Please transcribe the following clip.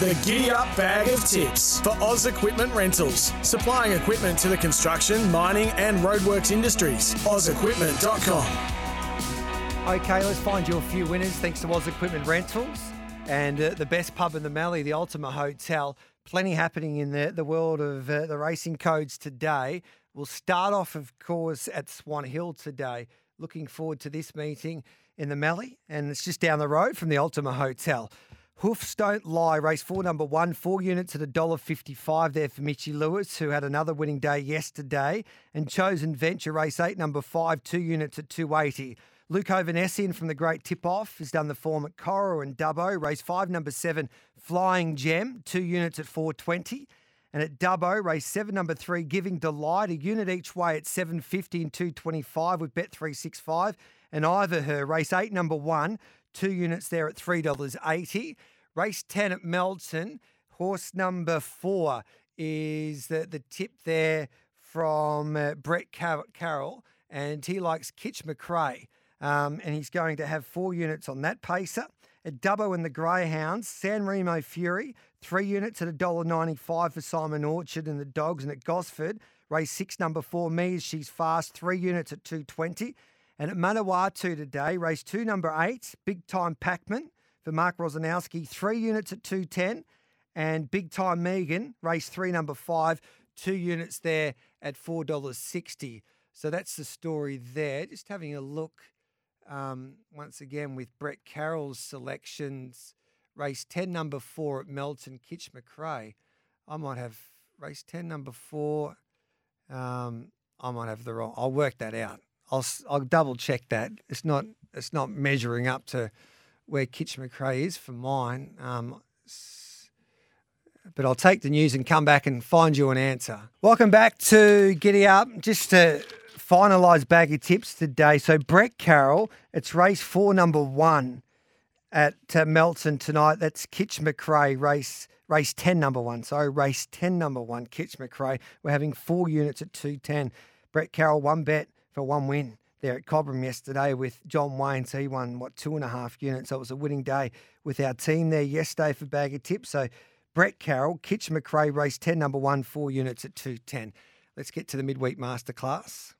The Giddy Up Bag of Tips for Oz Equipment Rentals, supplying equipment to the construction, mining, and roadworks industries. OzEquipment.com. Okay, let's find you a few winners thanks to Oz Equipment Rentals and uh, the best pub in the Mallee, the Ultima Hotel. Plenty happening in the, the world of uh, the racing codes today. We'll start off, of course, at Swan Hill today. Looking forward to this meeting in the Mallee, and it's just down the road from the Ultima Hotel. Hoofs Don't Lie, race four, number one, four units at $1.55 there for Mitchy Lewis, who had another winning day yesterday. And Chosen Venture, race eight, number five, two units at 280 Luke Ovanessian from the Great Tip Off has done the form at Coro and Dubbo. Race five, number seven, Flying Gem, two units at 420 and at Dubbo, race seven, number three, Giving Delight, a unit each way at 750 and 225 with Bet365. And Either Her, race eight, number one, two units there at $3.80. Race 10 at Melton, horse number four is the, the tip there from uh, Brett Car- Carroll, and he likes Kitch McRae. Um, and he's going to have four units on that pacer. At Dubbo and the Greyhounds, San Remo Fury, three units at $1.95 for Simon Orchard and the Dogs. And at Gosford, race six, number four, Me She's Fast, three units at 220 and at Manawatu today, race two, number eight, Big Time Packman for Mark Rosanowski, three units at 210. And Big Time Megan, race three, number five, two units there at $4.60. So that's the story there. Just having a look um, once again with Brett Carroll's selections. Race 10, number four at Melton, Kitch McRae. I might have race 10, number four. Um, I might have the wrong. I'll work that out. I'll I'll double check that. It's not it's not measuring up to where Kitch McRae is for mine. Um, but I'll take the news and come back and find you an answer. Welcome back to Giddy Up. Just to finalise bag of tips today. So Brett Carroll, it's race four, number one at uh, Melton tonight. That's Kitch McRae race race ten, number one. Sorry, race ten, number one. Kitch McRae. We're having four units at two ten. Brett Carroll, one bet for one win there at Cobram yesterday with John Wayne. So he won, what, two and a half units. So it was a winning day with our team there yesterday for Bag of Tips. So Brett Carroll, Kitch McRae, race 10, number one, four units at 210. Let's get to the midweek masterclass.